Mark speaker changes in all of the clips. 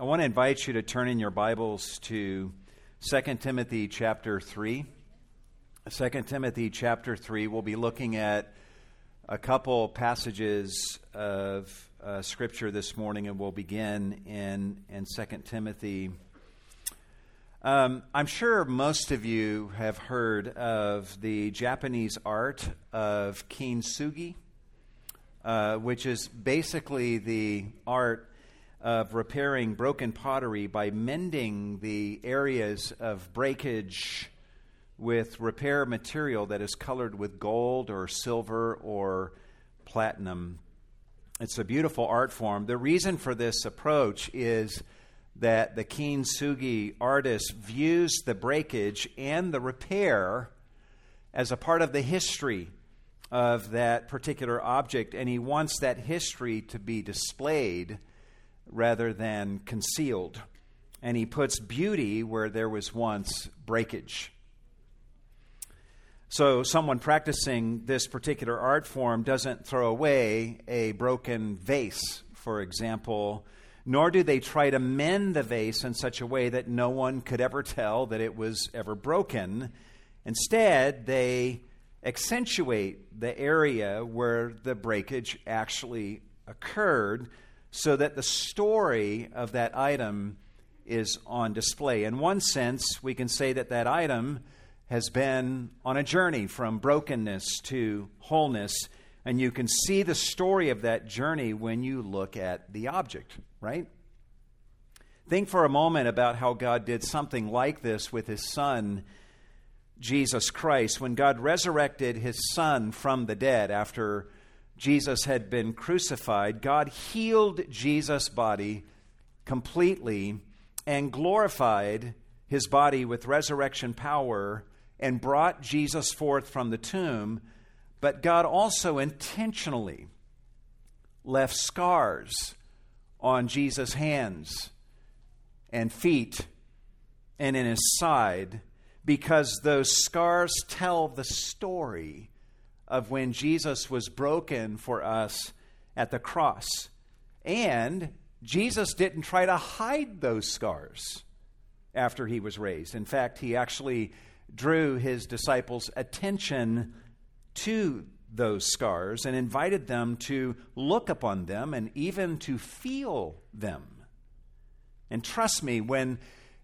Speaker 1: I want to invite you to turn in your Bibles to 2 Timothy chapter 3. 2 Timothy chapter 3, we'll be looking at a couple passages of uh, Scripture this morning, and we'll begin in, in 2 Timothy. Um, I'm sure most of you have heard of the Japanese art of kintsugi, uh, which is basically the art of repairing broken pottery by mending the areas of breakage with repair material that is colored with gold or silver or platinum. It's a beautiful art form. The reason for this approach is that the kintsugi artist views the breakage and the repair as a part of the history of that particular object, and he wants that history to be displayed rather than concealed. And he puts beauty where there was once breakage. So, someone practicing this particular art form doesn't throw away a broken vase, for example, nor do they try to mend the vase in such a way that no one could ever tell that it was ever broken. Instead, they accentuate the area where the breakage actually occurred so that the story of that item is on display. In one sense, we can say that that item has been on a journey from brokenness to wholeness, and you can see the story of that journey when you look at the object, right? Think for a moment about how God did something like this with his son, Jesus Christ. When God resurrected his son from the dead after Jesus had been crucified, God healed Jesus' body completely and glorified his body with resurrection power and brought Jesus forth from the tomb. But God also intentionally left scars on Jesus' hands and feet and in his side because those scars tell the story of when Jesus was broken for us at the cross. And Jesus didn't try to hide those scars after he was raised. In fact, he actually drew his disciples' attention to those scars and invited them to look upon them and even to feel them. And trust me, when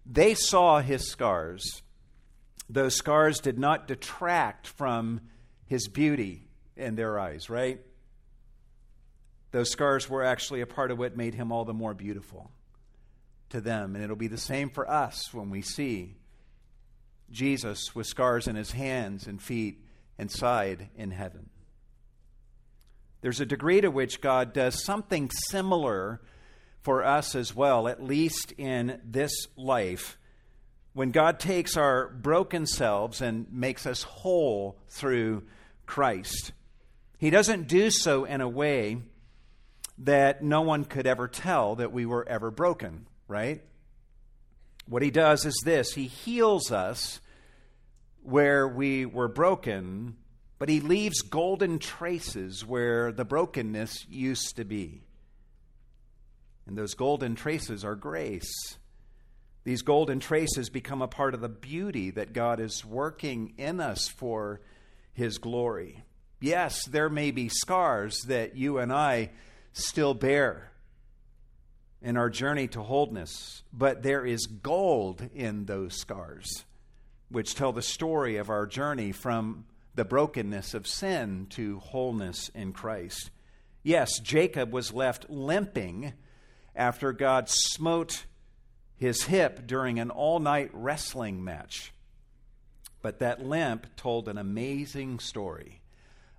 Speaker 1: they saw his scars, those scars did not detract from his beauty in their eyes, right? Those scars were actually a part of what made him all the more beautiful to them. And it'll be the same for us when we see Jesus with scars in his hands and feet and side in heaven. There's a degree to which God does something similar for us as well, at least in this life when God takes our broken selves and makes us whole through Christ. He doesn't do so in a way that no one could ever tell that we were ever broken, right? What he does is this he heals us where we were broken, but he leaves golden traces where the brokenness used to be. And those golden traces are grace. These golden traces become a part of the beauty that God is working in us for His glory. Yes, there may be scars that you and I still bear in our journey to wholeness, but there is gold in those scars, which tell the story of our journey from the brokenness of sin to wholeness in Christ. Yes, Jacob was left limping after God smote his hip during an all night wrestling match. But that limp told an amazing story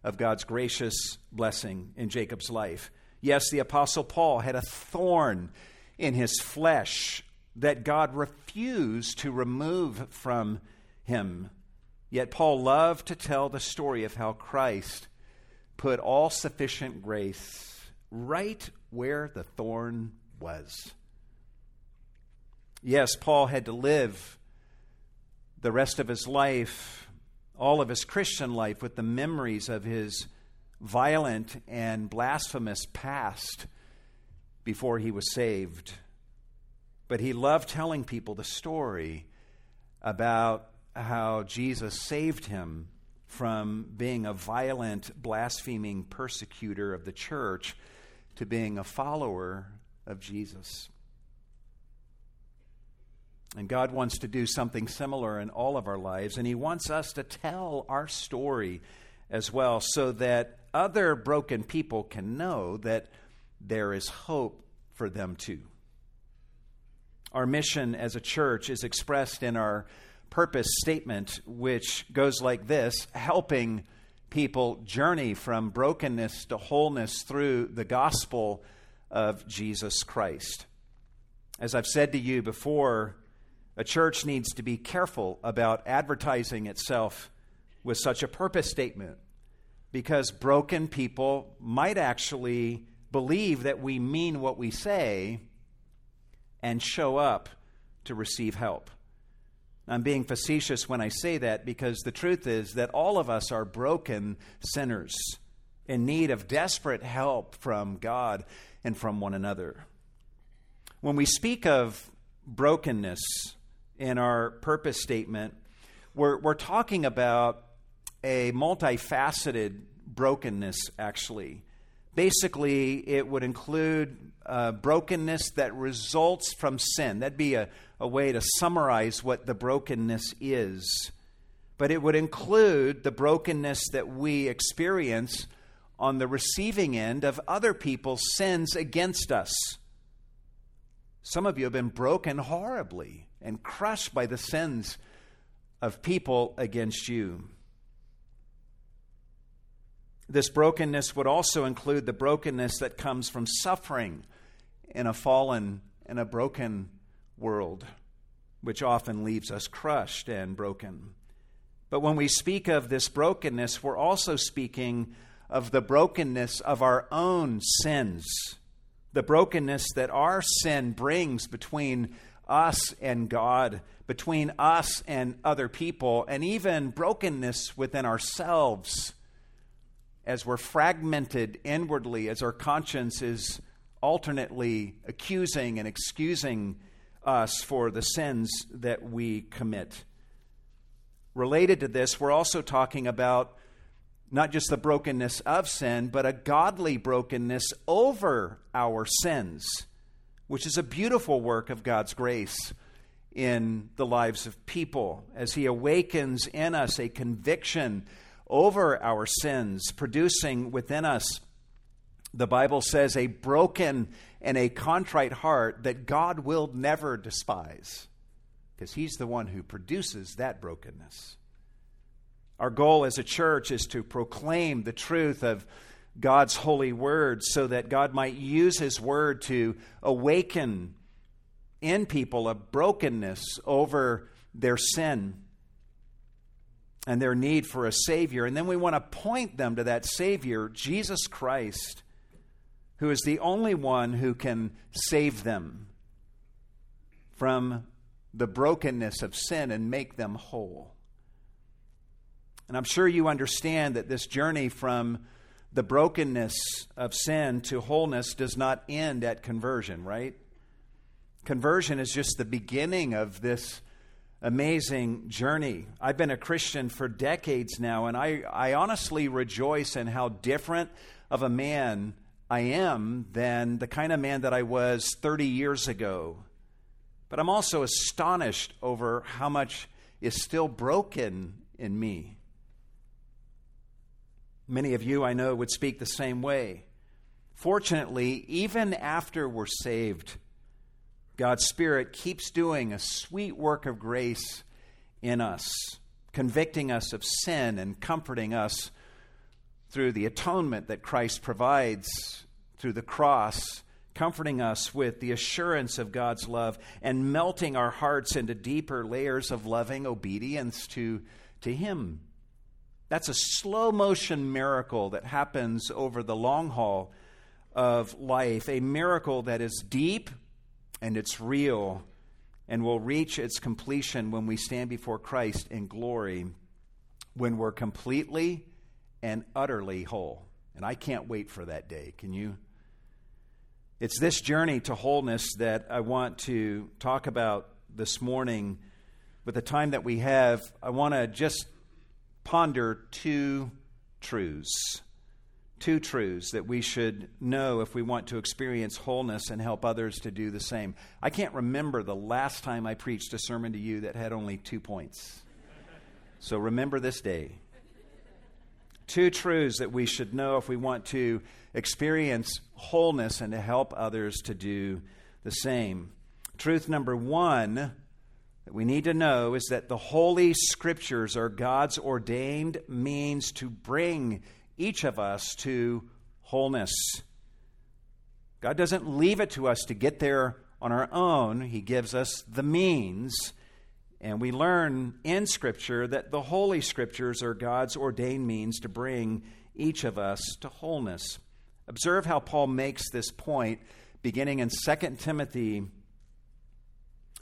Speaker 1: of God's gracious blessing in Jacob's life. Yes, the Apostle Paul had a thorn in his flesh that God refused to remove from him. Yet Paul loved to tell the story of how Christ put all sufficient grace right where the thorn was. Yes, Paul had to live the rest of his life, all of his Christian life, with the memories of his violent and blasphemous past before he was saved. but he loved telling people the story about how Jesus saved him from being a violent, blaspheming persecutor of the church to being a follower of Jesus. And God wants to do something similar in all of our lives, and He wants us to tell our story as well so that other broken people can know that there is hope for them too. Our mission as a church is expressed in our purpose statement, which goes like this helping people journey from brokenness to wholeness through the gospel of Jesus Christ. As I've said to you before, a church needs to be careful about advertising itself with such a purpose statement because broken people might actually believe that we mean what we say and show up to receive help. I'm being facetious when I say that because the truth is that all of us are broken sinners in need of desperate help from God and from one another. When we speak of brokenness in our purpose statement, we're, we're talking about a multifaceted brokenness, actually. Basically, it would include uh, brokenness that results from sin. That'd be a, a way to summarize what the brokenness is. But it would include the brokenness that we experience on the receiving end of other people's sins against us. Some of you have been broken horribly and crushed by the sins of people against you. This brokenness would also include the brokenness that comes from suffering in a fallen and a broken world, which often leaves us crushed and broken. But when we speak of this brokenness, we're also speaking of the brokenness of our own sins, the brokenness that our sin brings between us and God, between us and other people, and even brokenness within ourselves as we're fragmented inwardly, as our conscience is alternately accusing and excusing us for the sins that we commit. Related to this, we're also talking about not just the brokenness of sin, but a godly brokenness over our sins, which is a beautiful work of God's grace in the lives of people as He awakens in us a conviction over our sins, producing within us, the Bible says, a broken and a contrite heart that God will never despise, because He's the one who produces that brokenness. Our goal as a church is to proclaim the truth of God's holy word so that God might use His word to awaken in people a brokenness over their sin and their need for a Savior. And then we want to point them to that Savior, Jesus Christ, who is the only one who can save them from the brokenness of sin and make them whole. And I'm sure you understand that this journey from the brokenness of sin to wholeness does not end at conversion, right? Conversion is just the beginning of this amazing journey. I've been a Christian for decades now, and I, I honestly rejoice in how different of a man I am than the kind of man that I was 30 years ago. But I'm also astonished over how much is still broken in me. Many of you I know would speak the same way. Fortunately, even after we're saved, God's Spirit keeps doing a sweet work of grace in us, convicting us of sin and comforting us through the atonement that Christ provides through the cross, comforting us with the assurance of God's love and melting our hearts into deeper layers of loving obedience to, to Him. That's a slow motion miracle that happens over the long haul of life, a miracle that is deep and it's real and will reach its completion when we stand before Christ in glory, when we're completely and utterly whole. And I can't wait for that day. Can you? It's this journey to wholeness that I want to talk about this morning. With the time that we have, I want to just ponder two truths. Two truths that we should know if we want to experience wholeness and help others to do the same. I can't remember the last time I preached a sermon to you that had only two points. So remember this day. Two truths that we should know if we want to experience wholeness and to help others to do the same. Truth number one that we need to know is that the Holy Scriptures are God's ordained means to bring each of us to wholeness. God doesn't leave it to us to get there on our own, He gives us the means. And we learn in Scripture that the Holy Scriptures are God's ordained means to bring each of us to wholeness. Observe how Paul makes this point beginning in 2 Timothy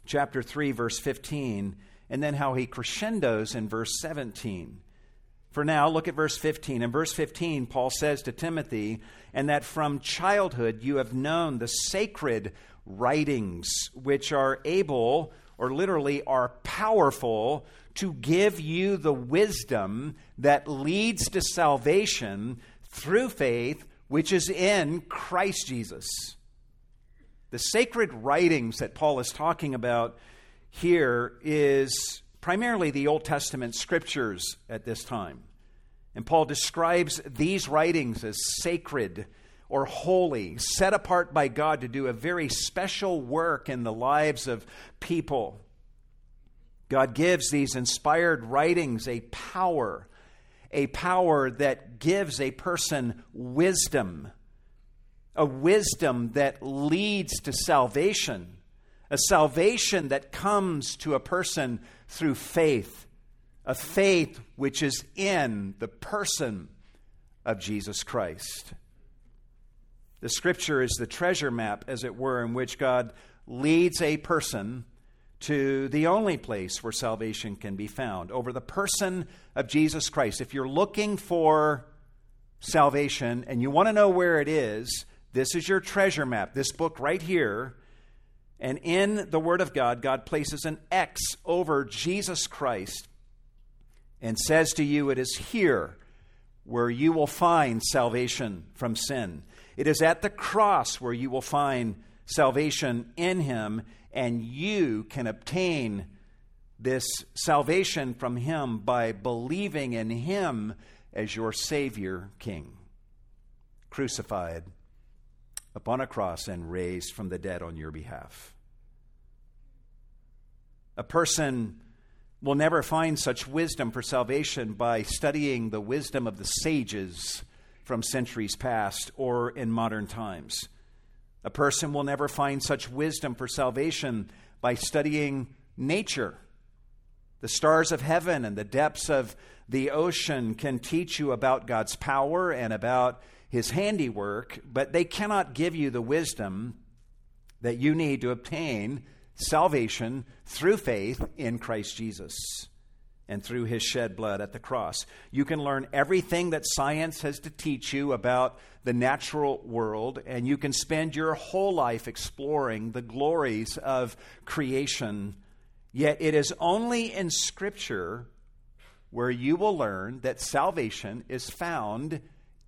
Speaker 1: chapter 3 verse 15 and then how he crescendos in verse 17. For now, look at verse 15. In verse 15, Paul says to Timothy, and that from childhood you have known the sacred writings, which are able, or literally are powerful, to give you the wisdom that leads to salvation through faith which is in Christ Jesus. The sacred writings that Paul is talking about here is primarily the Old Testament scriptures at this time. And Paul describes these writings as sacred or holy, set apart by God to do a very special work in the lives of people. God gives these inspired writings a power a power that gives a person wisdom, a wisdom that leads to salvation, a salvation that comes to a person through faith, a faith which is in the person of Jesus Christ. The scripture is the treasure map, as it were, in which God leads a person to the only place where salvation can be found over the person of Jesus Christ. If you're looking for salvation and you want to know where it is, this is your treasure map, this book right here. And in the Word of God, God places an X over Jesus Christ and says to you, It is here where you will find salvation from sin. It is at the cross where you will find salvation in Him and you can obtain this salvation from Him by believing in Him as your Savior King, crucified upon a cross and raised from the dead on your behalf. A person will never find such wisdom for salvation by studying the wisdom of the sages from centuries past or in modern times. A person will never find such wisdom for salvation by studying nature. The stars of heaven and the depths of the ocean can teach you about God's power and about his handiwork, but they cannot give you the wisdom that you need to obtain salvation through faith in Christ Jesus and through his shed blood at the cross. You can learn everything that science has to teach you about the natural world, and you can spend your whole life exploring the glories of creation. Yet it is only in Scripture where you will learn that salvation is found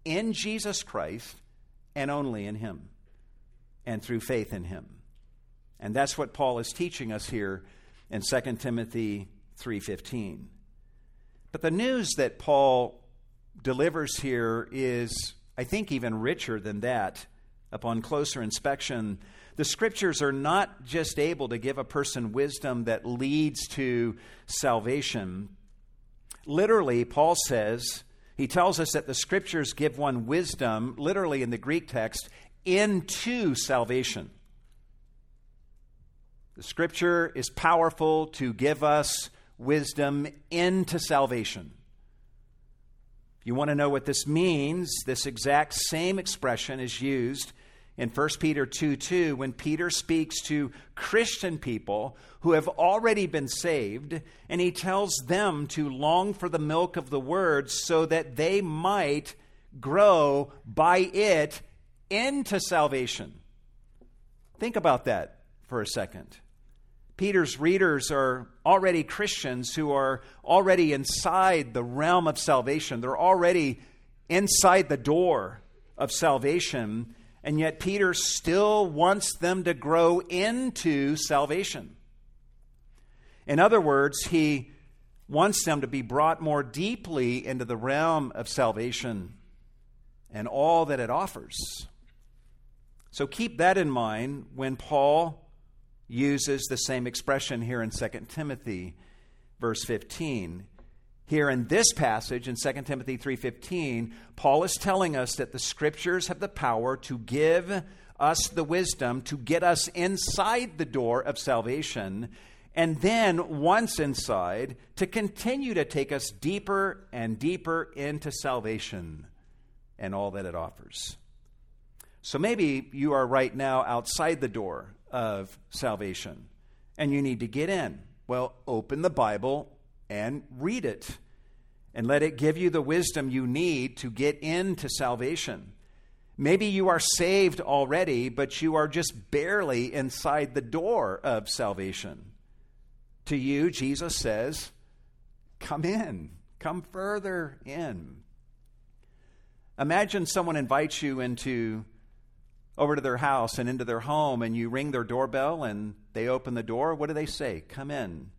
Speaker 1: in Jesus Christ and only in him and through faith in him. And that's what Paul is teaching us here in 2 Timothy 3:15. But the news that Paul delivers here is I think even richer than that upon closer inspection. The scriptures are not just able to give a person wisdom that leads to salvation. Literally, Paul says, he tells us that the scriptures give one wisdom, literally in the Greek text, into salvation. The scripture is powerful to give us wisdom into salvation. If you want to know what this means, this exact same expression is used in 1 Peter 2 2 when Peter speaks to Christian people who have already been saved, and he tells them to long for the milk of the word so that they might grow by it into salvation. Think about that for a second. Peter's readers are already Christians who are already inside the realm of salvation. They're already inside the door of salvation, and yet Peter still wants them to grow into salvation. In other words, he wants them to be brought more deeply into the realm of salvation and all that it offers. So keep that in mind when Paul uses the same expression here in 2 Timothy verse 15. Here in this passage in 2 Timothy 3:15, Paul is telling us that the scriptures have the power to give us the wisdom to get us inside the door of salvation and then once inside to continue to take us deeper and deeper into salvation and all that it offers. So maybe you are right now outside the door of salvation and you need to get in. Well, open the Bible and read it and let it give you the wisdom you need to get into salvation. Maybe you are saved already, but you are just barely inside the door of salvation. To you, Jesus says, Come in, come further in. Imagine someone invites you into over to their house and into their home and you ring their doorbell and they open the door. What do they say? Come in.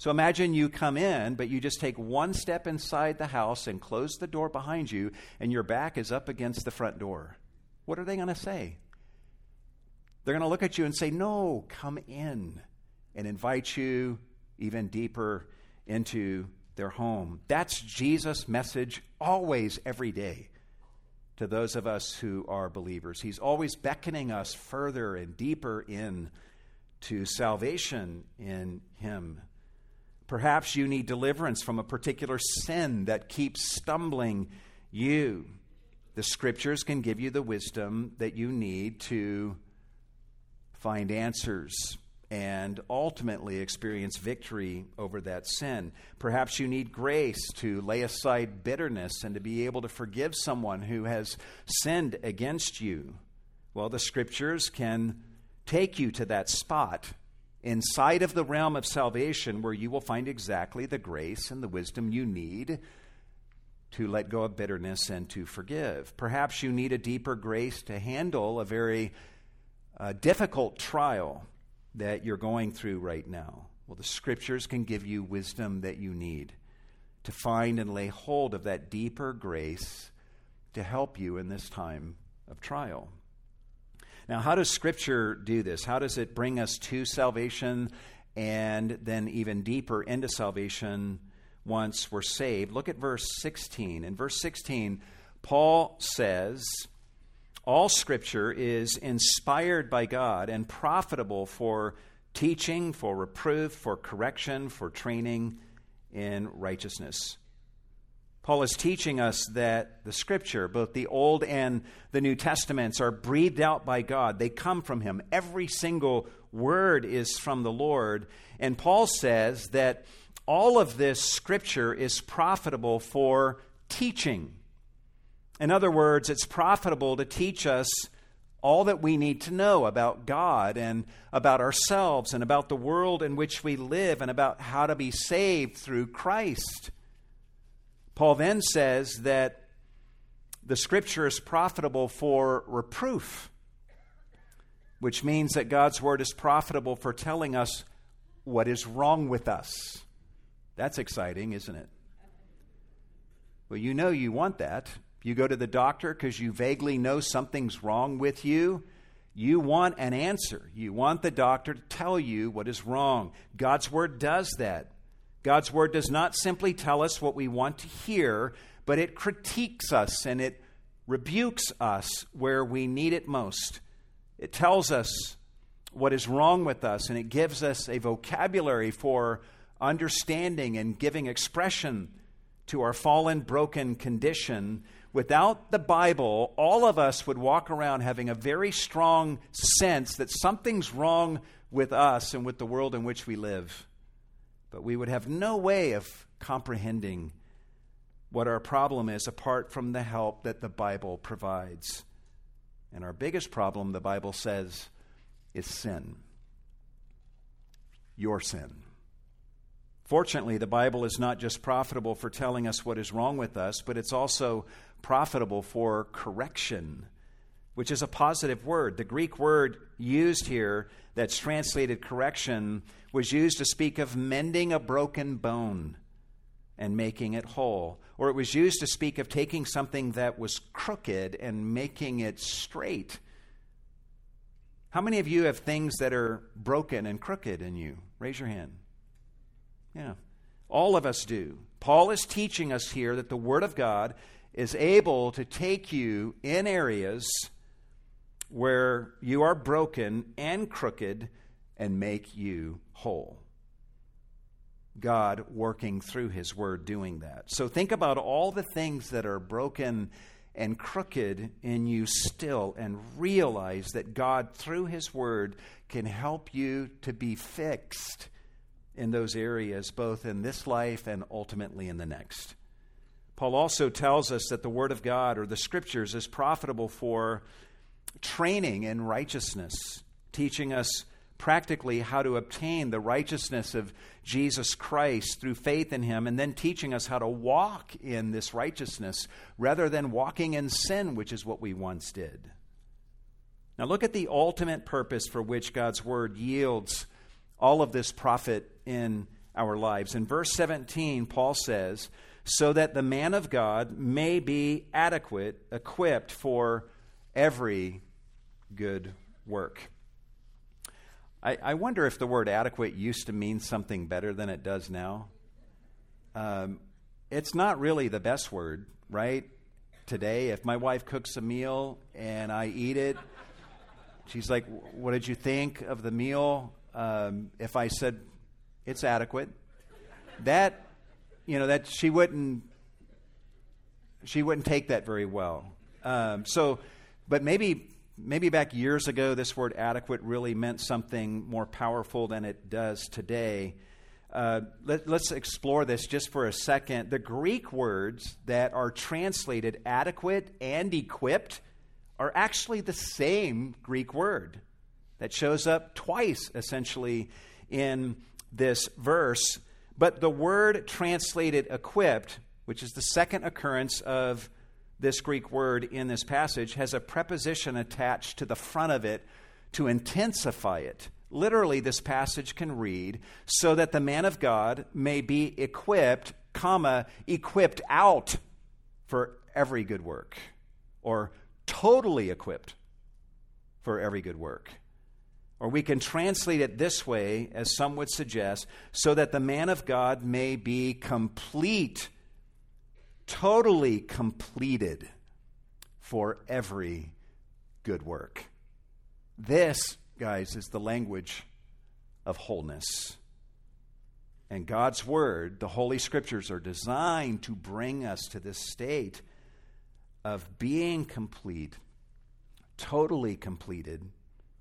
Speaker 1: So imagine you come in, but you just take one step inside the house and close the door behind you, and your back is up against the front door. What are they going to say? They're going to look at you and say, No, come in, and invite you even deeper into their home. That's Jesus' message always, every day to those of us who are believers. He's always beckoning us further and deeper in to salvation in Him. Perhaps you need deliverance from a particular sin that keeps stumbling you. The scriptures can give you the wisdom that you need to find answers and ultimately experience victory over that sin. Perhaps you need grace to lay aside bitterness and to be able to forgive someone who has sinned against you. Well, the scriptures can take you to that spot inside of the realm of salvation where you will find exactly the grace and the wisdom you need to let go of bitterness and to forgive. Perhaps you need a deeper grace to handle a very uh, difficult trial that you're going through right now? Well, the scriptures can give you wisdom that you need to find and lay hold of that deeper grace to help you in this time of trial. Now, how does Scripture do this? How does it bring us to salvation and then even deeper into salvation once we're saved? Look at verse 16. In verse 16, Paul says, all scripture is inspired by God and profitable for teaching, for reproof, for correction, for training in righteousness. Paul is teaching us that the scripture, both the Old and the New Testaments, are breathed out by God. They come from Him. Every single word is from the Lord. And Paul says that all of this scripture is profitable for teaching in other words, it's profitable to teach us all that we need to know about God and about ourselves and about the world in which we live and about how to be saved through Christ. Paul then says that the scripture is profitable for reproof, which means that God's word is profitable for telling us what is wrong with us. That's exciting, isn't it? Well, you know you want that. You go to the doctor because you vaguely know something's wrong with you. You want an answer. You want the doctor to tell you what is wrong. God's Word does that. God's Word does not simply tell us what we want to hear, but it critiques us and it rebukes us where we need it most. It tells us what is wrong with us and it gives us a vocabulary for understanding and giving expression to our fallen, broken condition Without the Bible, all of us would walk around having a very strong sense that something's wrong with us and with the world in which we live. But we would have no way of comprehending what our problem is apart from the help that the Bible provides. And our biggest problem, the Bible says, is sin. Your sin. Fortunately, the Bible is not just profitable for telling us what is wrong with us, but it's also profitable for correction, which is a positive word. The Greek word used here that's translated correction was used to speak of mending a broken bone and making it whole. Or it was used to speak of taking something that was crooked and making it straight. How many of you have things that are broken and crooked in you? Raise your hand. Yeah. All of us do. Paul is teaching us here that the Word of God is able to take you in areas where you are broken and crooked and make you whole. God working through His Word doing that. So think about all the things that are broken and crooked in you still and realize that God, through His Word, can help you to be fixed in those areas, both in this life and ultimately in the next. Paul also tells us that the Word of God or the Scriptures is profitable for training in righteousness, teaching us practically how to obtain the righteousness of Jesus Christ through faith in Him, and then teaching us how to walk in this righteousness rather than walking in sin, which is what we once did. Now, look at the ultimate purpose for which God's Word yields all of this profit in our lives. In verse 17, Paul says, So that the man of God may be adequate, equipped for every good work. I, I, wonder if the word adequate used to mean something better than it does now. Um, it's not really the best word, right? Today, if my wife cooks a meal and I eat it, she's like, What did you think of the meal? Um, if I said it's adequate, that, you know, that she wouldn't, she wouldn't take that very well. Um, so, but maybe maybe back years ago, this word adequate really meant something more powerful than it does today. Uh, let, us explore this just for a second. The Greek words that are translated adequate and equipped are actually the same Greek word that shows up twice, essentially, in this verse. But the word translated equipped, which is the second occurrence of this Greek word in this passage has a preposition attached to the front of it to intensify it. Literally, this passage can read, so that the man of God may be equipped, comma, equipped out for every good work, or totally equipped for every good work. Or we can translate it this way, as some would suggest, so that the man of God may be complete totally completed for every good work. This, guys, is the language of wholeness. And God's Word, the Holy Scriptures, are designed to bring us to this state of being complete, totally completed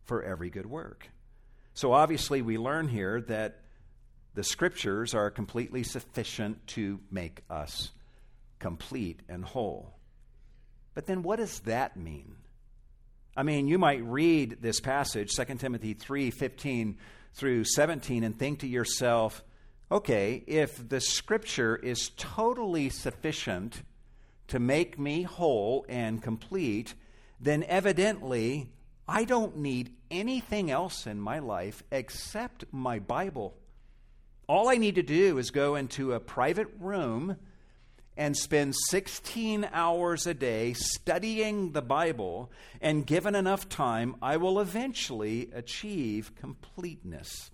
Speaker 1: for every good work. So obviously, we learn here that the Scriptures are completely sufficient to make us complete and whole. But then what does that mean? I mean, you might read this passage, 2 Timothy 3 15 through 17, and think to yourself, okay, if the scripture is totally sufficient to make me whole and complete, then evidently I don't need anything else in my life except my Bible. All I need to do is go into a private room and spend 16 hours a day studying the Bible, and given enough time, I will eventually achieve completeness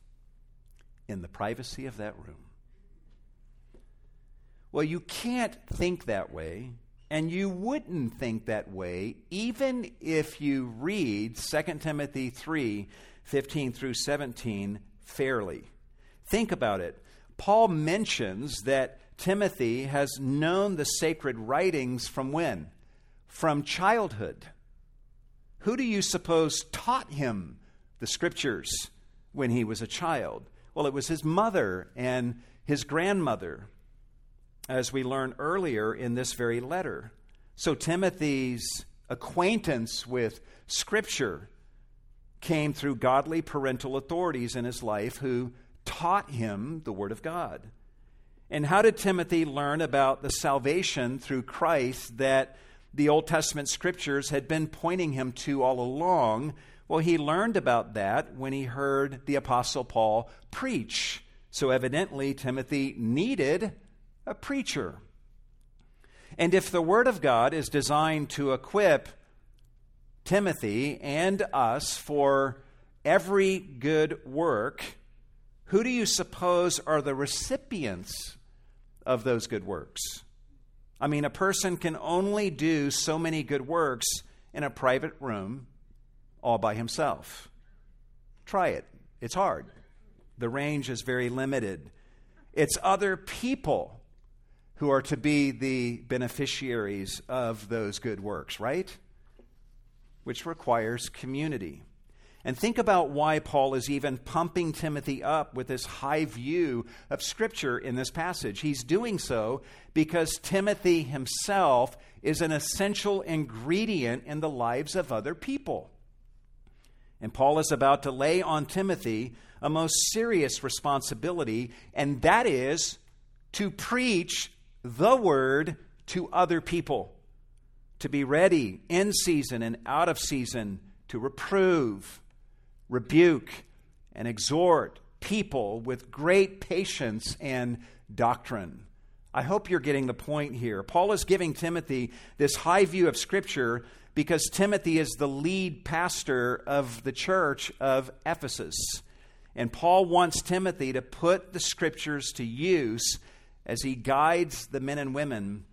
Speaker 1: in the privacy of that room. Well, you can't think that way, and you wouldn't think that way even if you read 2 Timothy 3 15 through 17 fairly. Think about it. Paul mentions that Timothy has known the sacred writings from when? From childhood. Who do you suppose taught him the scriptures when he was a child? Well, it was his mother and his grandmother, as we learn earlier in this very letter. So Timothy's acquaintance with scripture came through godly parental authorities in his life who taught him the Word of God. And how did Timothy learn about the salvation through Christ that the Old Testament scriptures had been pointing him to all along? Well, he learned about that when he heard the Apostle Paul preach. So evidently, Timothy needed a preacher. And if the Word of God is designed to equip Timothy and us for every good work, who do you suppose are the recipients of those good works? I mean, a person can only do so many good works in a private room all by himself. Try it, it's hard. The range is very limited. It's other people who are to be the beneficiaries of those good works, right? Which requires community. And think about why Paul is even pumping Timothy up with this high view of Scripture in this passage. He's doing so because Timothy himself is an essential ingredient in the lives of other people. And Paul is about to lay on Timothy a most serious responsibility, and that is to preach the word to other people, to be ready in season and out of season to reprove, rebuke, and exhort people with great patience and doctrine. I hope you're getting the point here. Paul is giving Timothy this high view of Scripture because Timothy is the lead pastor of the church of Ephesus. And Paul wants Timothy to put the Scriptures to use as he guides the men and women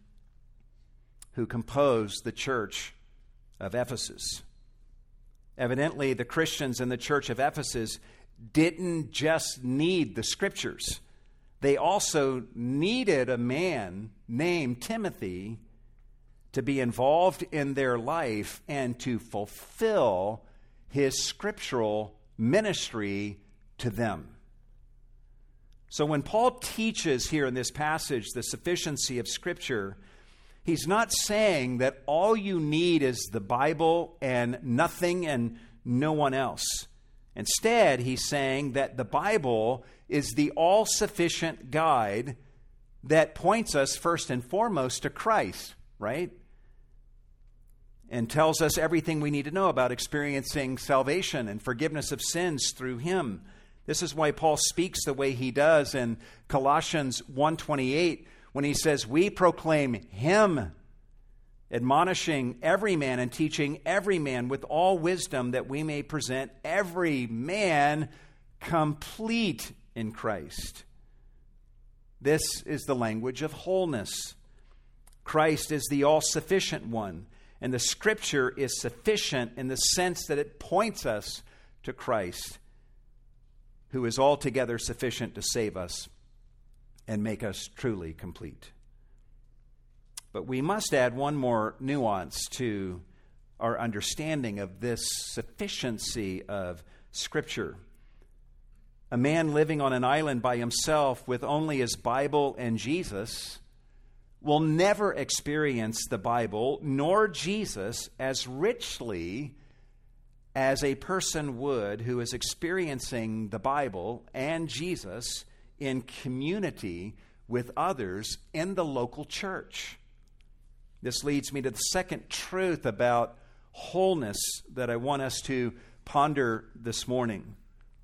Speaker 1: who compose the church of Ephesus. Evidently, the Christians in the church of Ephesus didn't just need the scriptures, they also needed a man named Timothy to be involved in their life and to fulfill his scriptural ministry to them. So when Paul teaches here in this passage the sufficiency of Scripture, he's not saying that all you need is the Bible and nothing and no one else. Instead, he's saying that the Bible is the all sufficient guide that points us first and foremost to Christ, right? And tells us everything we need to know about experiencing salvation and forgiveness of sins through Him. This is why Paul speaks the way he does in Colossians 1:28 when he says, "We proclaim him, admonishing every man and teaching every man with all wisdom that we may present every man complete in Christ." This is the language of wholeness. Christ is the all sufficient one, and the scripture is sufficient in the sense that it points us to Christ who is altogether sufficient to save us and make us truly complete. But we must add one more nuance to our understanding of this sufficiency of Scripture. A man living on an island by himself with only his Bible and Jesus will never experience the Bible nor Jesus as richly as a person would who is experiencing the Bible and Jesus in community with others in the local church. This leads me to the second truth about wholeness that I want us to ponder this morning.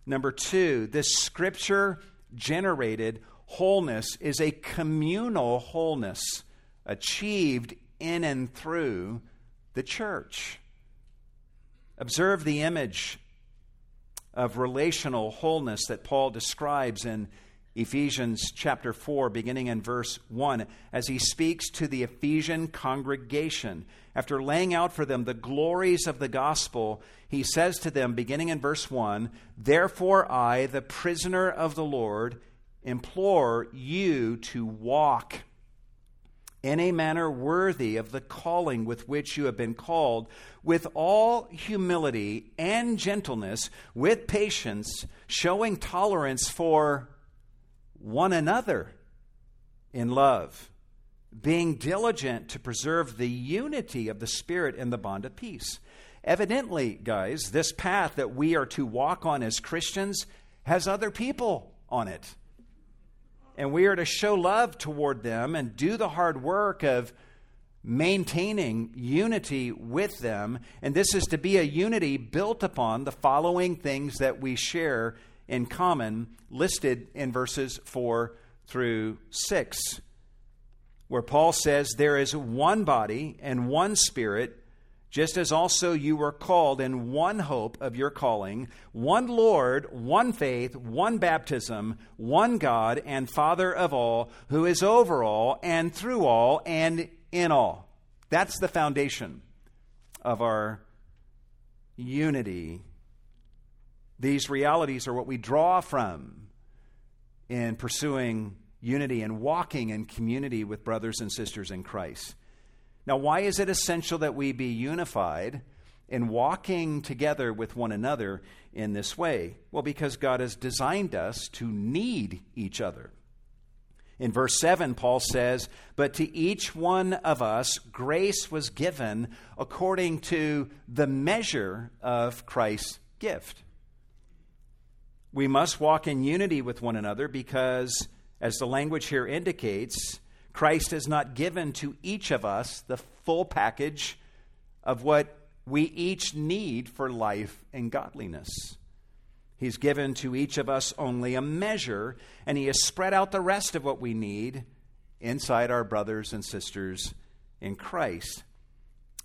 Speaker 1: Number two, this scripture generated wholeness is a communal wholeness achieved in and through the church. Observe the image of relational wholeness that Paul describes in Ephesians chapter 4, beginning in verse 1, as he speaks to the Ephesian congregation. After laying out for them the glories of the gospel, he says to them, beginning in verse 1, Therefore I, the prisoner of the Lord, implore you to walk in a manner worthy of the calling with which you have been called, with all humility and gentleness, with patience, showing tolerance for one another in love, being diligent to preserve the unity of the Spirit in the bond of peace. evidently, guys, this path that we are to walk on as Christians has other people on it. And we are to show love toward them and do the hard work of maintaining unity with them. And this is to be a unity built upon the following things that we share in common, listed in verses 4 through 6, where Paul says, There is one body and one spirit just as also you were called in one hope of your calling, one Lord, one faith, one baptism, one God and Father of all, who is over all and through all and in all. That's the foundation of our unity. These realities are what we draw from in pursuing unity and walking in community with brothers and sisters in Christ. Now, why is it essential that we be unified in walking together with one another in this way? Well, because God has designed us to need each other. In verse 7, Paul says, But to each one of us grace was given according to the measure of Christ's gift. We must walk in unity with one another because, as the language here indicates, Christ has not given to each of us the full package of what we each need for life and godliness. He's given to each of us only a measure, and He has spread out the rest of what we need inside our brothers and sisters in Christ.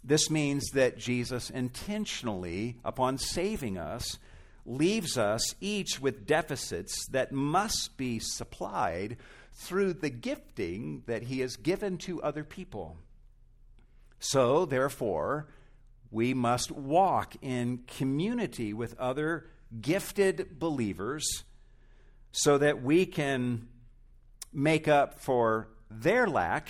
Speaker 1: This means that Jesus intentionally, upon saving us, leaves us each with deficits that must be supplied through the gifting that he has given to other people. So, therefore, we must walk in community with other gifted believers so that we can make up for their lack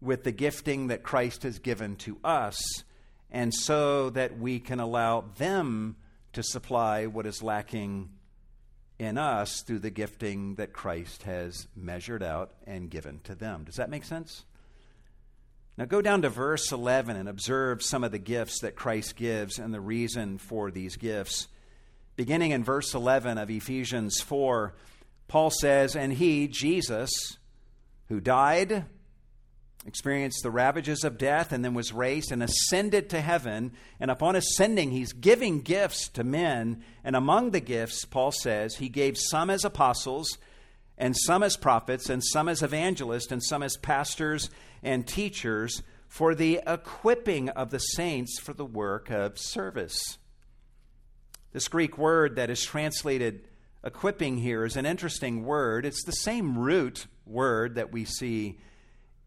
Speaker 1: with the gifting that Christ has given to us, and so that we can allow them to supply what is lacking in us through the gifting that Christ has measured out and given to them. Does that make sense? Now go down to verse 11 and observe some of the gifts that Christ gives and the reason for these gifts. Beginning in verse 11 of Ephesians 4, Paul says, And he, Jesus, who died experienced the ravages of death and then was raised and ascended to heaven. And upon ascending, he's giving gifts to men. And among the gifts, Paul says, he gave some as apostles, and some as prophets, and some as evangelists, and some as pastors and teachers for the equipping of the saints for the work of service. This Greek word that is translated equipping here is an interesting word. It's the same root word that we see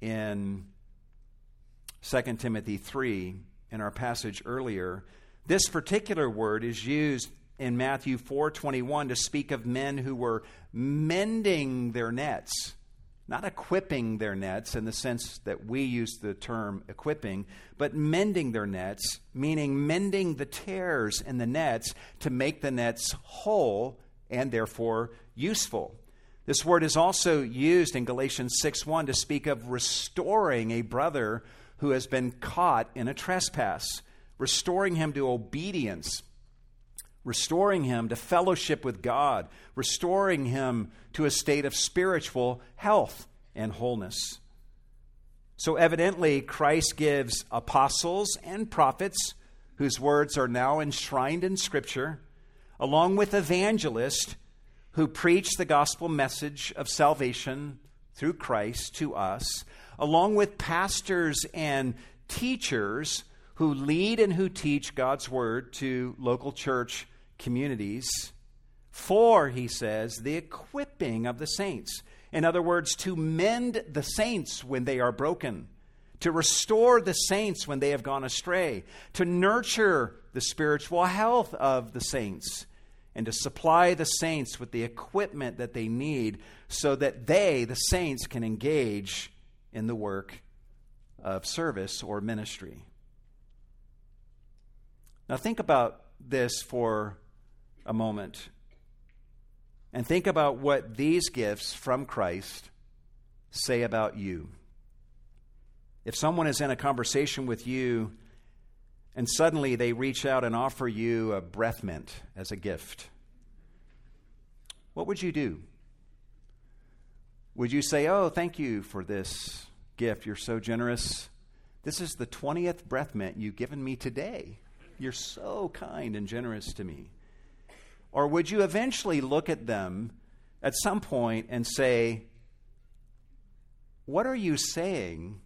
Speaker 1: in 2 Timothy 3 in our passage earlier. This particular word is used in Matthew 4:21 to speak of men who were mending their nets, not equipping their nets in the sense that we use the term equipping, but mending their nets, meaning mending the tears in the nets to make the nets whole and therefore useful. This word is also used in Galatians 6:1 to speak of restoring a brother who has been caught in a trespass, restoring him to obedience, restoring him to fellowship with God, restoring him to a state of spiritual health and wholeness. So, evidently, Christ gives apostles and prophets, whose words are now enshrined in Scripture, along with evangelists who preach the gospel message of salvation through Christ to us, along with pastors and teachers who lead and who teach God's word to local church communities. For, he says, the equipping of the saints. In other words, to mend the saints when they are broken, to restore the saints when they have gone astray, to nurture the spiritual health of the saints, and to supply the saints with the equipment that they need so that they, the saints, can engage in the work of service or ministry. Now, think about this for a moment. And think about what these gifts from Christ say about you. If someone is in a conversation with you and suddenly they reach out and offer you a breath mint as a gift, what would you do? Would you say, Oh, thank you for this gift? You're so generous. This is the 20th breath mint you've given me today. You're so kind and generous to me. Or would you eventually look at them at some point and say, What are you saying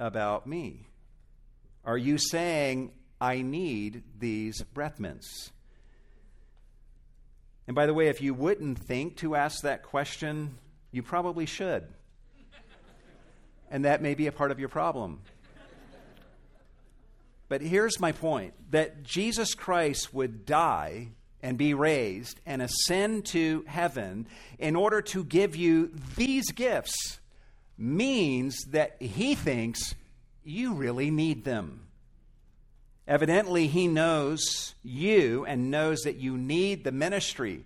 Speaker 1: about me? Are you saying, I need these breath mints? And by the way, if you wouldn't think to ask that question, you probably should. and that may be a part of your problem. But here's my point that Jesus Christ would die and be raised and ascend to heaven in order to give you these gifts means that he thinks you really need them. Evidently, he knows you and knows that you need the ministry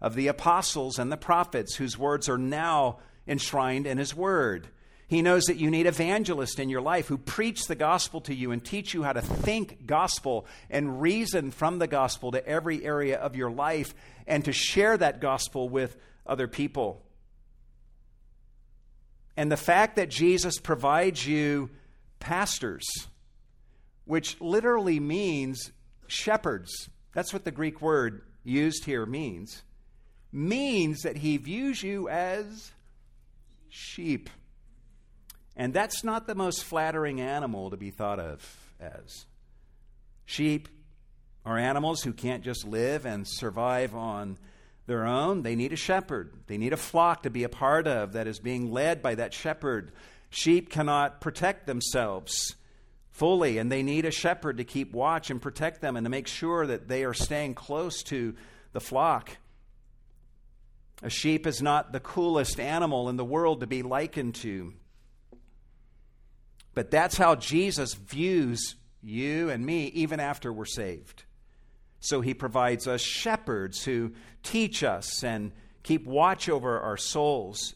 Speaker 1: of the apostles and the prophets whose words are now enshrined in his word. He knows that you need evangelists in your life who preach the gospel to you and teach you how to think gospel and reason from the gospel to every area of your life and to share that gospel with other people. And the fact that Jesus provides you pastors, which literally means shepherds, that's what the Greek word used here means, means that he views you as sheep. And that's not the most flattering animal to be thought of as. Sheep are animals who can't just live and survive on their own. They need a shepherd, they need a flock to be a part of that is being led by that shepherd. Sheep cannot protect themselves fully, and they need a shepherd to keep watch and protect them and to make sure that they are staying close to the flock. A sheep is not the coolest animal in the world to be likened to. But that's how Jesus views you and me even after we're saved. So he provides us shepherds who teach us and keep watch over our souls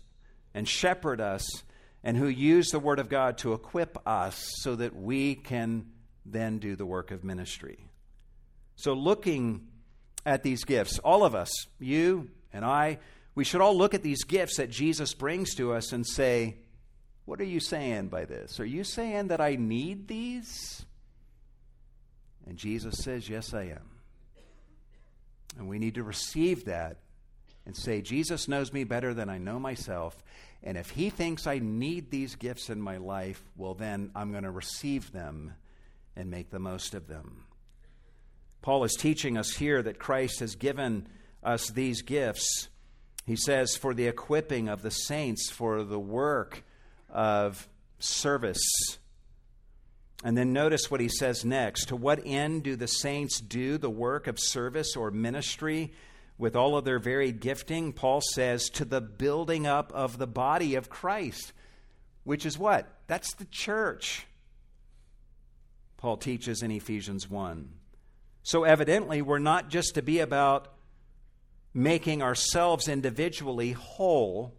Speaker 1: and shepherd us and who use the Word of God to equip us so that we can then do the work of ministry. So, looking at these gifts, all of us, you and I, we should all look at these gifts that Jesus brings to us and say, what are you saying by this? Are you saying that I need these? And Jesus says, Yes, I am. And we need to receive that and say, Jesus knows me better than I know myself. And if he thinks I need these gifts in my life, well, then I'm going to receive them and make the most of them. Paul is teaching us here that Christ has given us these gifts. He says, for the equipping of the saints, for the work of service. And then notice what he says next. To what end do the saints do the work of service or ministry with all of their varied gifting? Paul says, to the building up of the body of Christ, which is what? That's the church. Paul teaches in Ephesians 1. So, evidently, we're not just to be about making ourselves individually whole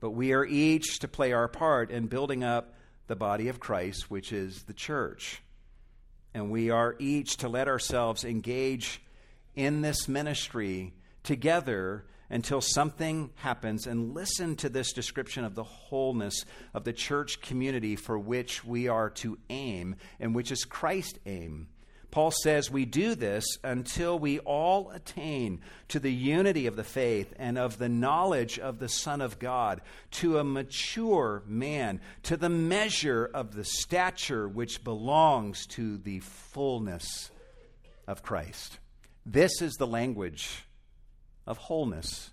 Speaker 1: but we are each to play our part in building up the body of Christ, which is the church. And we are each to let ourselves engage in this ministry together until something happens and listen to this description of the wholeness of the church community for which we are to aim and which is Christ's aim. Paul says we do this until we all attain to the unity of the faith and of the knowledge of the Son of God, to a mature man, to the measure of the stature which belongs to the fullness of Christ. This is the language of wholeness,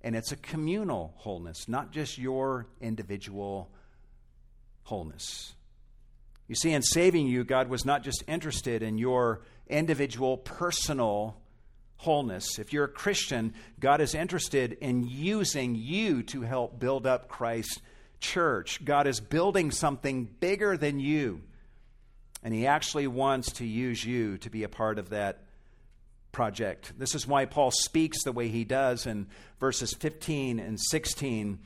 Speaker 1: and it's a communal wholeness, not just your individual wholeness. You see, in saving you, God was not just interested in your individual personal wholeness. If you're a Christian, God is interested in using you to help build up Christ's church. God is building something bigger than you, and He actually wants to use you to be a part of that project. This is why Paul speaks the way he does in verses 15 and 16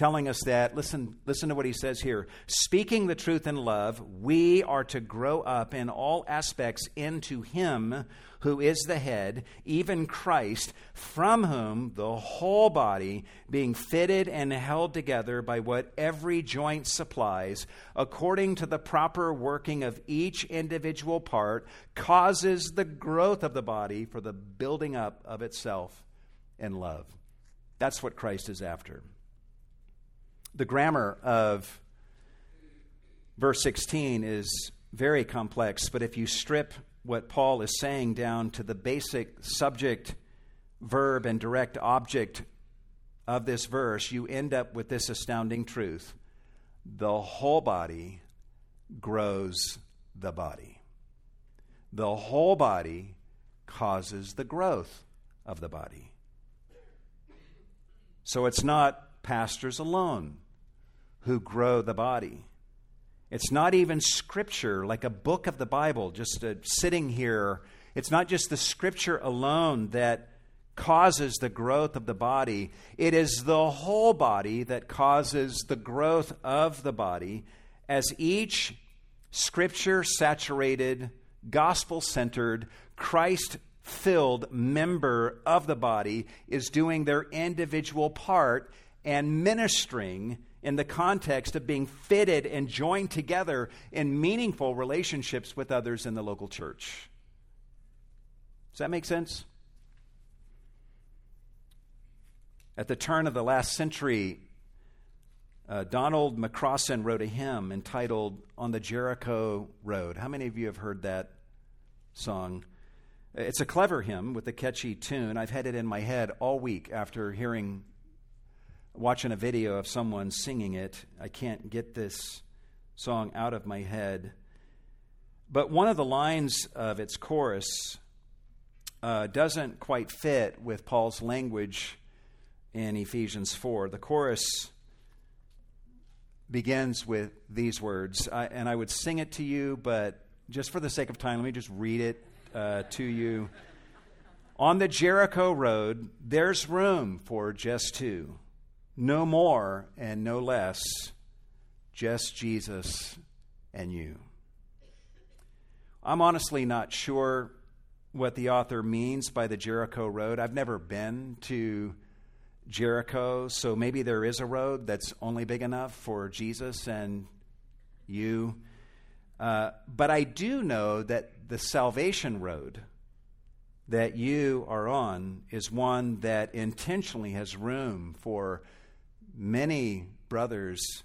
Speaker 1: telling us that, listen, listen to what he says here. Speaking the truth in love, we are to grow up in all aspects into him who is the head, even Christ, from whom the whole body, being fitted and held together by what every joint supplies, according to the proper working of each individual part, causes the growth of the body for the building up of itself in love. That's what Christ is after. The grammar of verse 16 is very complex, but if you strip what Paul is saying down to the basic subject, verb, and direct object of this verse, you end up with this astounding truth the whole body grows the body. The whole body causes the growth of the body. So it's not pastors alone who grow the body. It's not even scripture, like a book of the Bible, just uh, sitting here. It's not just the scripture alone that causes the growth of the body, it is the whole body that causes the growth of the body as each scripture saturated, gospel centered, Christ filled member of the body is doing their individual part and ministering in the context of being fitted and joined together in meaningful relationships with others in the local church. Does that make sense? At the turn of the last century, uh, Donald McCrossan wrote a hymn entitled On the Jericho Road. How many of you have heard that song? It's a clever hymn with a catchy tune. I've had it in my head all week after hearing watching a video of someone singing it. I can't get this song out of my head. But one of the lines of its chorus uh, doesn't quite fit with Paul's language in Ephesians 4. The chorus begins with these words, I, and I would sing it to you, but just for the sake of time, let me just read it uh, to you. On the Jericho road, there's room for just two no more and no less, just Jesus and you. I'm honestly not sure what the author means by the Jericho Road. I've never been to Jericho, so maybe there is a road that's only big enough for Jesus and you. Uh, but I do know that the salvation road that you are on is one that intentionally has room for many brothers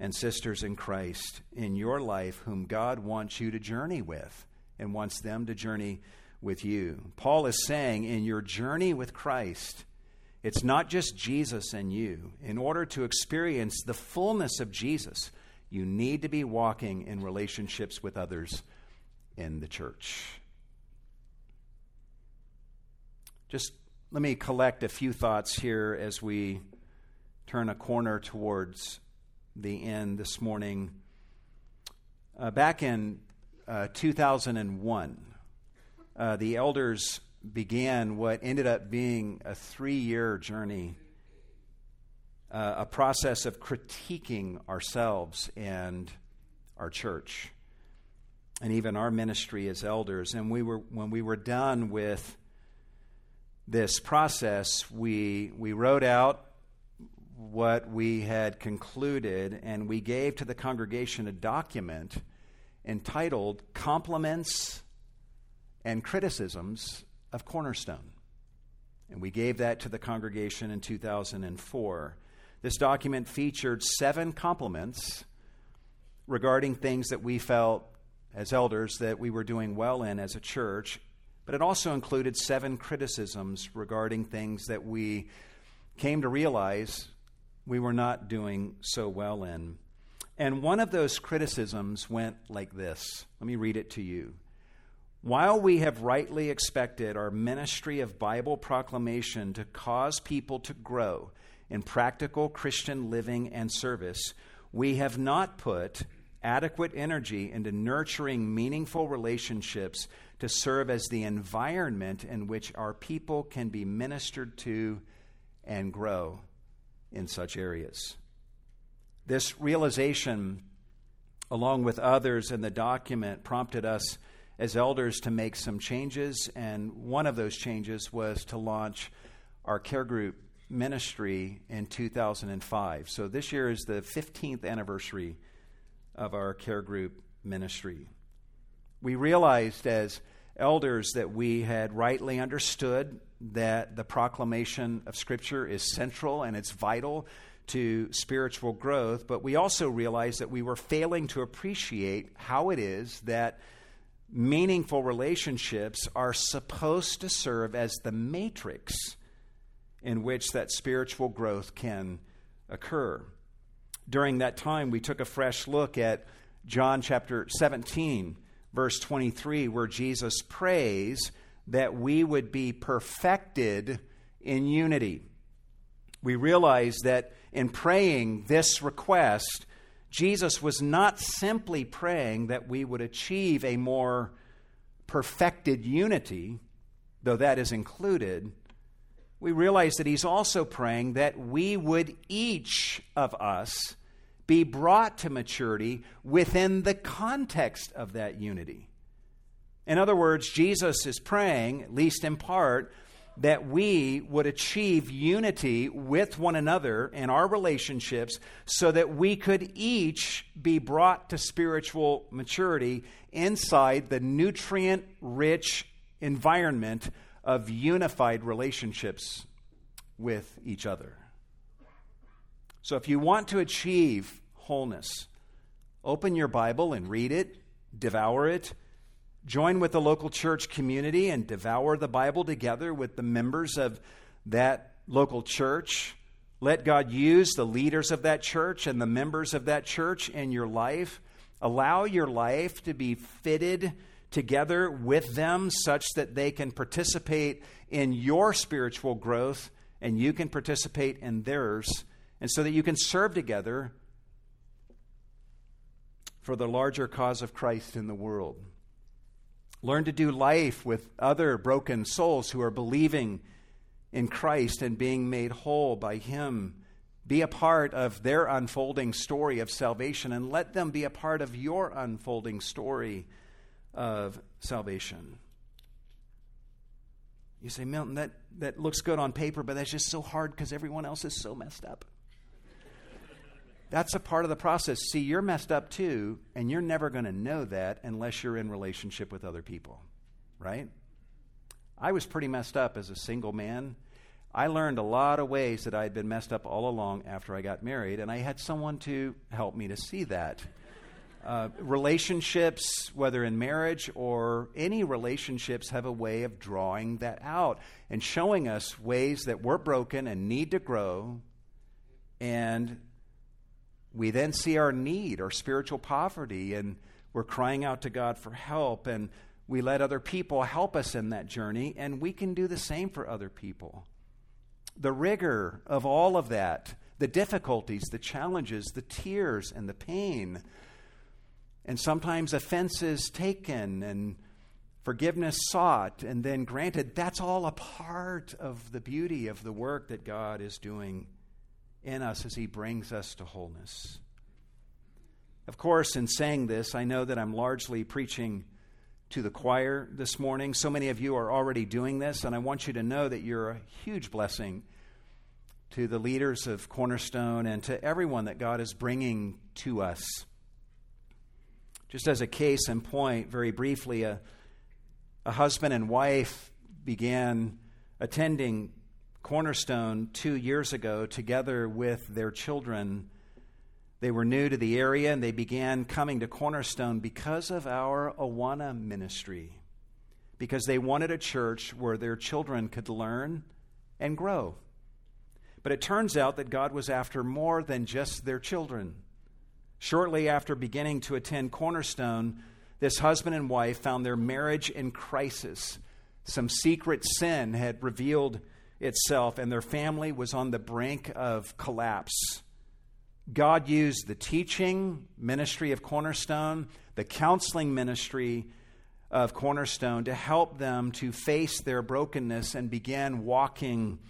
Speaker 1: and sisters in Christ in your life whom God wants you to journey with and wants them to journey with you. Paul is saying in your journey with Christ, it's not just Jesus and you. In order to experience the fullness of Jesus, you need to be walking in relationships with others in the church. Just let me collect a few thoughts here as we turn a corner towards the end this morning. Uh, back in uh, 2001, uh, the elders began what ended up being a three year journey, uh, a process of critiquing ourselves and our church and even our ministry as elders. And we were, when we were done with this process, we, we wrote out what we had concluded, and we gave to the congregation a document entitled Compliments and Criticisms of Cornerstone. And we gave that to the congregation in 2004. This document featured seven compliments regarding things that we felt as elders that we were doing well in as a church, but it also included seven criticisms regarding things that we came to realize we were not doing so well in. And one of those criticisms went like this. Let me read it to you. While we have rightly expected our ministry of Bible proclamation to cause people to grow in practical Christian living and service, we have not put adequate energy into nurturing meaningful relationships to serve as the environment in which our people can be ministered to and grow in such areas. This realization, along with others in the document, prompted us as elders to make some changes, and one of those changes was to launch our care group ministry in 2005. So this year is the 15th anniversary of our care group ministry. We realized as elders that we had rightly understood that the proclamation of Scripture is central and it's vital to spiritual growth, but we also realized that we were failing to appreciate how it is that meaningful relationships are supposed to serve as the matrix in which that spiritual growth can occur. During that time, we took a fresh look at John chapter 17, verse 23, where Jesus prays that we would be perfected in unity. We realize that in praying this request, Jesus was not simply praying that we would achieve a more perfected unity, though that is included, we realize that he's also praying that we would each of us be brought to maturity within the context of that unity. In other words, Jesus is praying, at least in part, that we would achieve unity with one another in our relationships so that we could each be brought to spiritual maturity inside the nutrient rich environment of unified relationships with each other. So, if you want to achieve wholeness, open your Bible and read it, devour it, join with the local church community and devour the Bible together with the members of that local church. Let God use the leaders of that church and the members of that church in your life. Allow your life to be fitted together with them such that they can participate in your spiritual growth and you can participate in theirs, and so that you can serve together for the larger cause of Christ in the world. Learn to do life with other broken souls who are believing in Christ and being made whole by Him. Be a part of their unfolding story of salvation and let them be a part of your unfolding story of salvation. You say, Milton, that, that looks good on paper, but that's just so hard because everyone else is so messed up. That's a part of the process. See, you're messed up too, and you're never going to know that unless you're in relationship with other people, right? I was pretty messed up as a single man. I learned a lot of ways that I had been messed up all along after I got married, and I had someone to help me to see that. Uh, relationships, whether in marriage or any relationships, have a way of drawing that out and showing us ways that we're broken and need to grow. And we then see our need, our spiritual poverty, and we're crying out to God for help. And we let other people help us in that journey, and we can do the same for other people. The rigor of all of that, the difficulties, the challenges, the tears, and the pain and sometimes offenses taken and forgiveness sought and then granted. That's all a part of the beauty of the work that God is doing in us as He brings us to wholeness. Of course, in saying this, I know that I'm largely preaching to the choir this morning. So many of you are already doing this, and I want you to know that you're a huge blessing to the leaders of Cornerstone and to everyone that God is bringing to us. Just as a case in point, very briefly, a, a husband and wife began attending Cornerstone two years ago together with their children. They were new to the area and they began coming to Cornerstone because of our Awana ministry, because they wanted a church where their children could learn and grow. But it turns out that God was after more than just their children. Shortly after beginning to attend Cornerstone, this husband and wife found their marriage in crisis. Some secret sin had revealed itself, and their family was on the brink of collapse. God used the teaching ministry of Cornerstone, the counseling ministry of Cornerstone to help them to face their brokenness and begin walking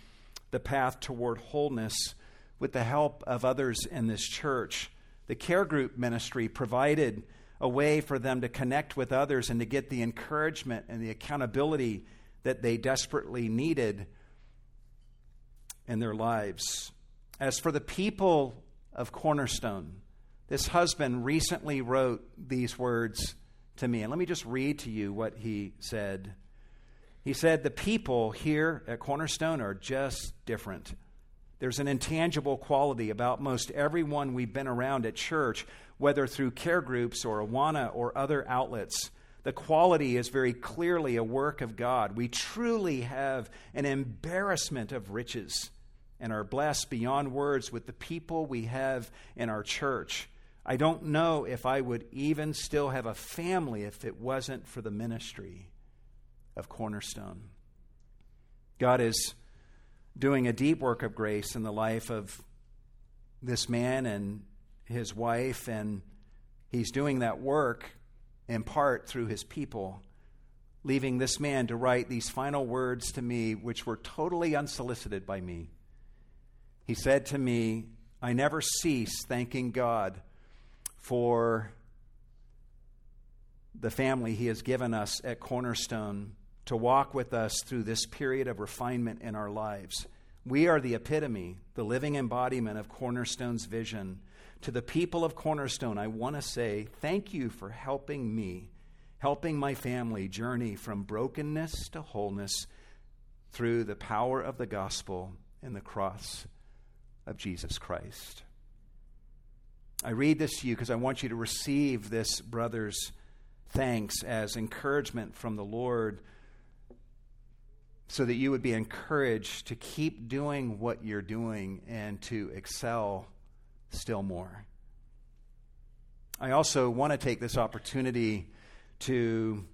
Speaker 1: the path toward wholeness with the help of others in this church. The care group ministry provided a way for them to connect with others and to get the encouragement and the accountability that they desperately needed in their lives. As for the people of Cornerstone, this husband recently wrote these words to me. And let me just read to you what he said. He said, The people here at Cornerstone are just different. There's an intangible quality about most everyone we've been around at church, whether through care groups or Awana or other outlets. The quality is very clearly a work of God. We truly have an embarrassment of riches and are blessed beyond words with the people we have in our church. I don't know if I would even still have a family if it wasn't for the ministry of Cornerstone. God is doing a deep work of grace in the life of this man and his wife, and he's doing that work in part through his people, leaving this man to write these final words to me, which were totally unsolicited by me. He said to me, I never cease thanking God for the family he has given us at Cornerstone to walk with us through this period of refinement in our lives. We are the epitome, the living embodiment of Cornerstone's vision. To the people of Cornerstone, I want to say thank you for helping me, helping my family journey from brokenness to wholeness through the power of the gospel and the cross of Jesus Christ. I read this to you because I want you to receive this brother's thanks as encouragement from the Lord so that you would be encouraged to keep doing what you're doing and to excel still more. I also want to take this opportunity to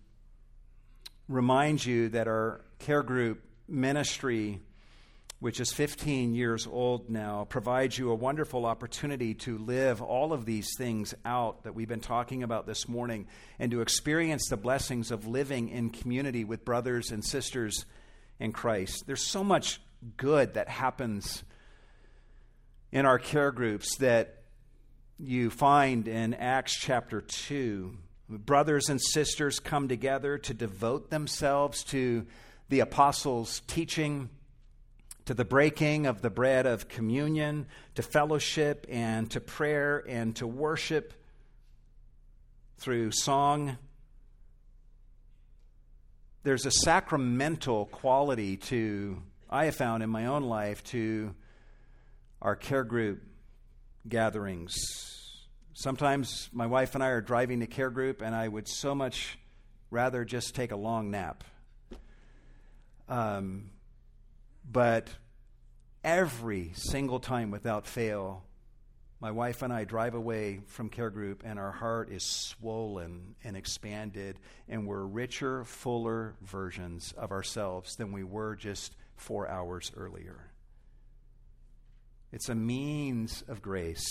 Speaker 1: remind you that our care group ministry, which is 15 years old now, provides you a wonderful opportunity to live all of these things out that we've been talking about this morning and to experience the blessings of living in community with brothers and sisters in Christ. There's so much good that happens in our care groups that you find in Acts chapter 2. Brothers and sisters come together to devote themselves to the apostles' teaching, to the breaking of the bread of communion, to fellowship, and to prayer, and to worship through song there's a sacramental quality to, I have found in my own life, to our care group gatherings. Sometimes my wife and I are driving to care group, and I would so much rather just take a long nap. Um, but every single time without fail, my wife and I drive away from care group, and our heart is swollen and expanded, and we're richer, fuller versions of ourselves than we were just four hours earlier. It's a means of grace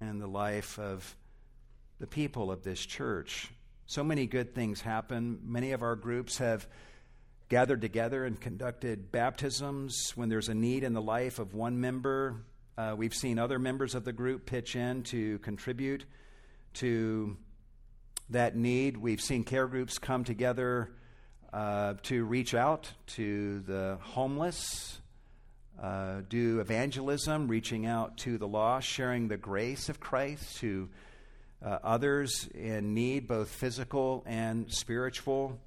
Speaker 1: in the life of the people of this church. So many good things happen. Many of our groups have gathered together and conducted baptisms when there's a need in the life of one member uh, we've seen other members of the group pitch in to contribute to that need. We've seen care groups come together uh, to reach out to the homeless, uh, do evangelism, reaching out to the lost, sharing the grace of Christ to uh, others in need, both physical and spiritual.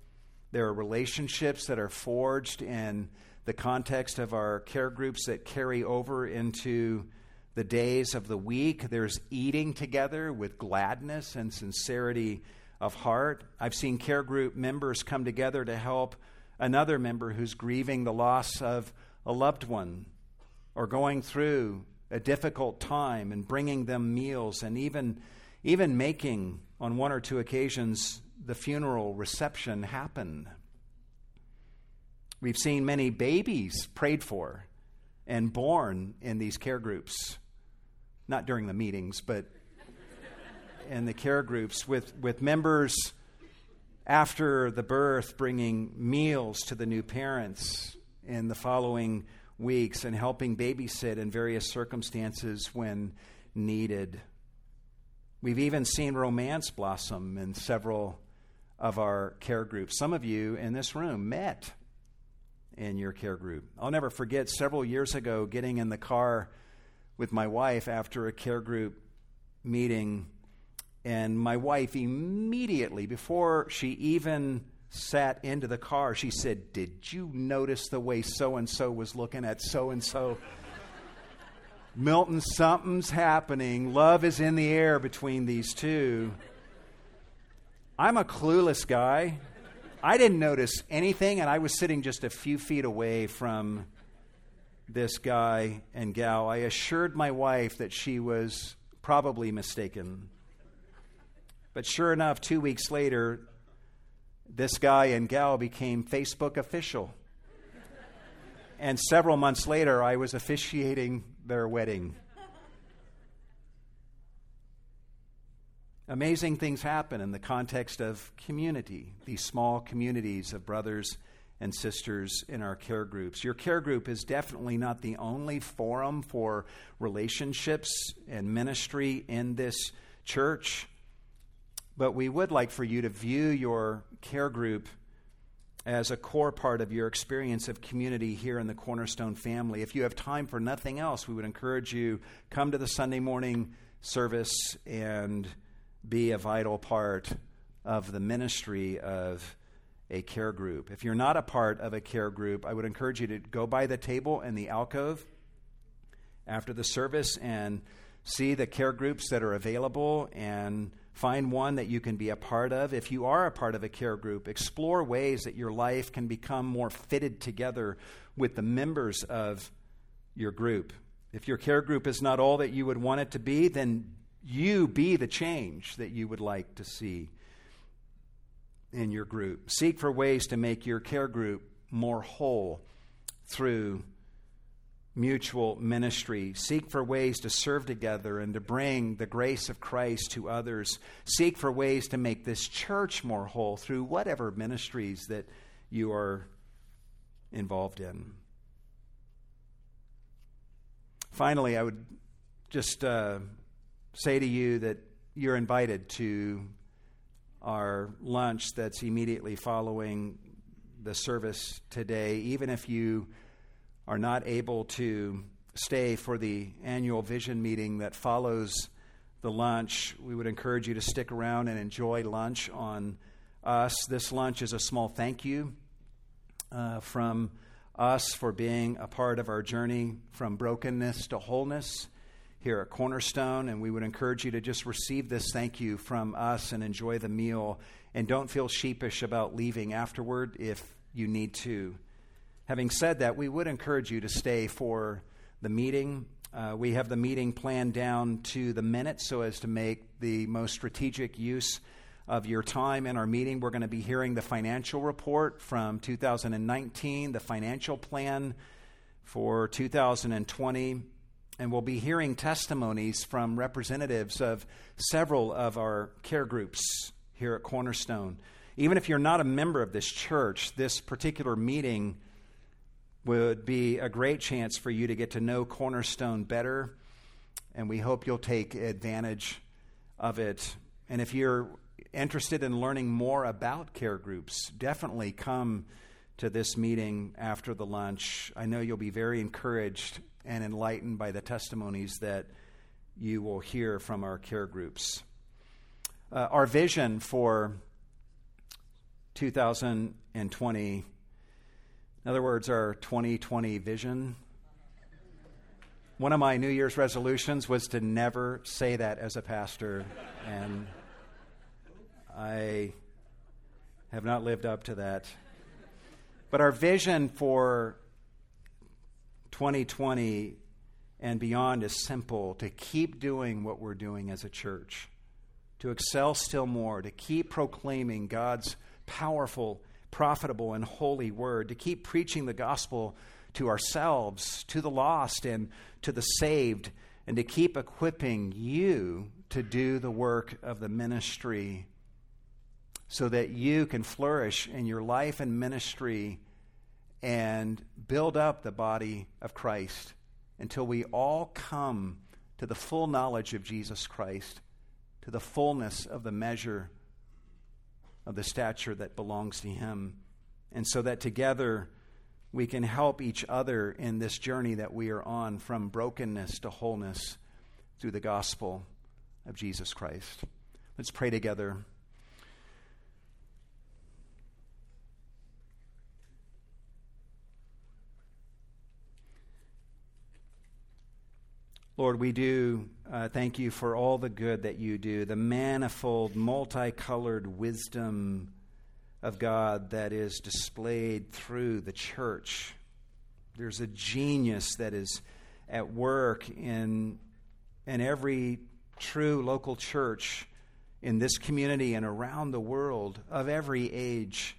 Speaker 1: There are relationships that are forged in the context of our care groups that carry over into the days of the week. There's eating together with gladness and sincerity of heart. I've seen care group members come together to help another member who's grieving the loss of a loved one or going through a difficult time and bringing them meals and even even making on one or two occasions the funeral reception happen. We've seen many babies prayed for and born in these care groups, not during the meetings, but in the care groups with, with members after the birth bringing meals to the new parents in the following weeks and helping babysit in various circumstances when needed. We've even seen romance blossom in several of our care groups. Some of you in this room met in your care group. I'll never forget several years ago getting in the car with my wife after a care group meeting, and my wife immediately, before she even sat into the car, she said, Did you notice the way so and so was looking at so and so? Milton, something's happening. Love is in the air between these two. I'm a clueless guy. I didn't notice anything, and I was sitting just a few feet away from this guy and gal. I assured my wife that she was probably mistaken. But sure enough, two weeks later, this guy and gal became Facebook official. and several months later, I was officiating their wedding. Amazing things happen in the context of community, these small communities of brothers and sisters in our care groups. Your care group is definitely not the only forum for relationships and ministry in this church, but we would like for you to view your care group as a core part of your experience of community here in the Cornerstone family. If you have time for nothing else, we would encourage you come to the Sunday morning service and be a vital part of the ministry of a care group. If you're not a part of a care group, I would encourage you to go by the table in the alcove after the service and see the care groups that are available and find one that you can be a part of. If you are a part of a care group, explore ways that your life can become more fitted together with the members of your group. If your care group is not all that you would want it to be, then you be the change that you would like to see in your group. Seek for ways to make your care group more whole through mutual ministry. Seek for ways to serve together and to bring the grace of Christ to others. Seek for ways to make this church more whole through whatever ministries that you are involved in. Finally, I would just uh, say to you that you're invited to our lunch that's immediately following the service today, even if you are not able to stay for the annual vision meeting that follows the lunch, we would encourage you to stick around and enjoy lunch on us. This lunch is a small thank you uh, from us for being a part of our journey from brokenness to wholeness here at Cornerstone, and we would encourage you to just receive this thank you from us and enjoy the meal. And don't feel sheepish about leaving afterward if you need to. Having said that, we would encourage you to stay for the meeting. Uh, we have the meeting planned down to the minute so as to make the most strategic use of your time in our meeting. We're going to be hearing the financial report from 2019, the financial plan for 2020 and we'll be hearing testimonies from representatives of several of our care groups here at Cornerstone. Even if you're not a member of this church, this particular meeting would be a great chance for you to get to know Cornerstone better, and we hope you'll take advantage of it. And if you're interested in learning more about care groups, definitely come to this meeting after the lunch. I know you'll be very encouraged and enlightened by the testimonies that you will hear from our care groups. Uh, our vision for 2020, in other words, our 2020 vision. One of my New Year's resolutions was to never say that as a pastor, and I have not lived up to that. But our vision for 2020 and beyond is simple to keep doing what we're doing as a church, to excel still more, to keep proclaiming God's powerful, profitable, and holy word, to keep preaching the gospel to ourselves, to the lost, and to the saved, and to keep equipping you to do the work of the ministry so that you can flourish in your life and ministry and build up the body of Christ until we all come to the full knowledge of Jesus Christ, to the fullness of the measure of the stature that belongs to Him. And so that together we can help each other in this journey that we are on from brokenness to wholeness through the gospel of Jesus Christ. Let's pray together. Lord, we do uh, thank you for all the good that you do, the manifold, multicolored wisdom of God that is displayed through the church. There's a genius that is at work in, in every true local church in this community and around the world of every age,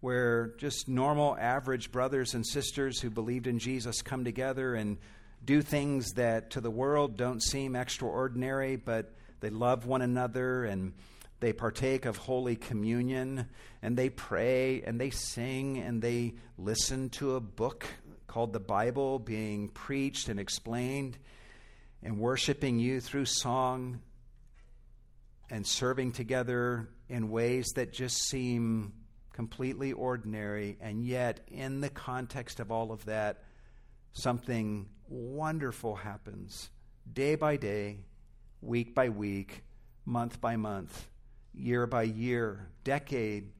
Speaker 1: where just normal, average brothers and sisters who believed in Jesus come together and do things that to the world don't seem extraordinary, but they love one another and they partake of Holy Communion and they pray and they sing and they listen to a book called the Bible being preached and explained and worshiping you through song and serving together in ways that just seem completely ordinary. And yet, in the context of all of that, something wonderful happens day by day, week by week, month by month, year by year, decade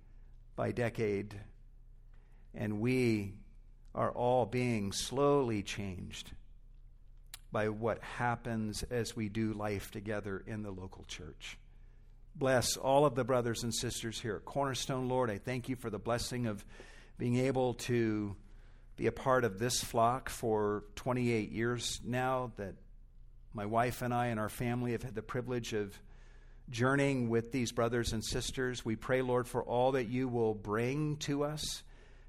Speaker 1: by decade. And we are all being slowly changed by what happens as we do life together in the local church. Bless all of the brothers and sisters here at Cornerstone, Lord. I thank you for the blessing of being able to be a part of this flock for 28 years now, that my wife and I and our family have had the privilege of journeying with these brothers and sisters. We pray, Lord, for all that you will bring to us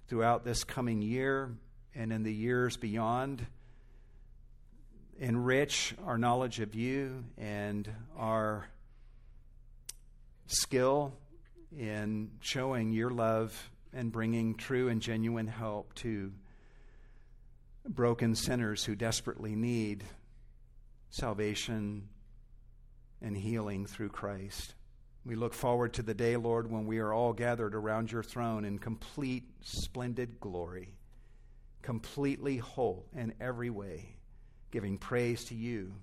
Speaker 1: throughout this coming year and in the years beyond. Enrich our knowledge of you and our skill in showing your love and bringing true and genuine help to broken sinners who desperately need salvation and healing through Christ. We look forward to the day, Lord, when we are all gathered around your throne in complete, splendid glory, completely whole in every way, giving praise to you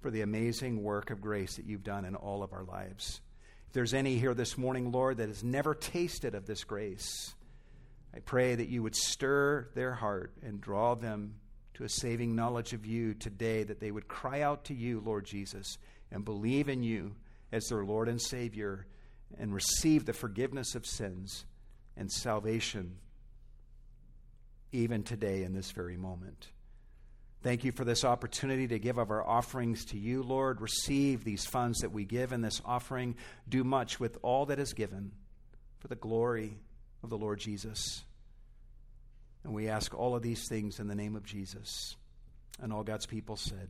Speaker 1: for the amazing work of grace that you've done in all of our lives. If there's any here this morning, Lord, that has never tasted of this grace, I pray that you would stir their heart and draw them to a saving knowledge of you today, that they would cry out to you, Lord Jesus, and believe in you as their Lord and Savior and receive the forgiveness of sins and salvation even today in this very moment. Thank you for this opportunity to give of our offerings to you, Lord. Receive these funds that we give in this offering. Do much with all that is given for the glory of the Lord Jesus. And we ask all of these things in the name of Jesus. And all God's people said,